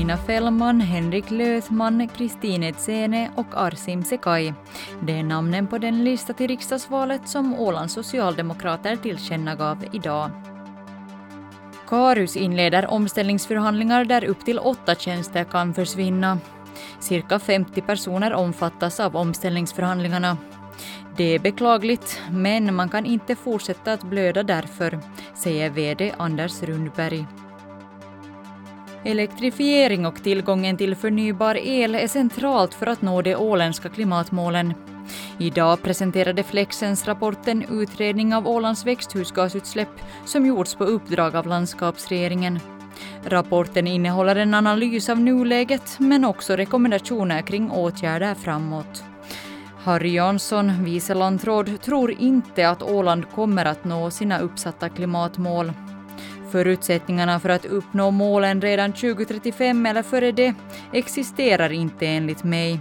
Nina Fällman, Henrik Löthman, Kristine Etsene och Arsim Sekai. Det är namnen på den lista till riksdagsvalet som Ålands socialdemokrater tillkännagav idag. Karus inleder omställningsförhandlingar där upp till åtta tjänster kan försvinna. Cirka 50 personer omfattas av omställningsförhandlingarna. Det är beklagligt, men man kan inte fortsätta att blöda därför, säger VD Anders Rundberg. Elektrifiering och tillgången till förnybar el är centralt för att nå de åländska klimatmålen. Idag presenterade Flexens rapporten Utredning av Ålands växthusgasutsläpp som gjorts på uppdrag av landskapsregeringen. Rapporten innehåller en analys av nuläget men också rekommendationer kring åtgärder framåt. Harry Jansson, vice landråd, tror inte att Åland kommer att nå sina uppsatta klimatmål. Förutsättningarna för att uppnå målen redan 2035 eller före det existerar inte enligt mig.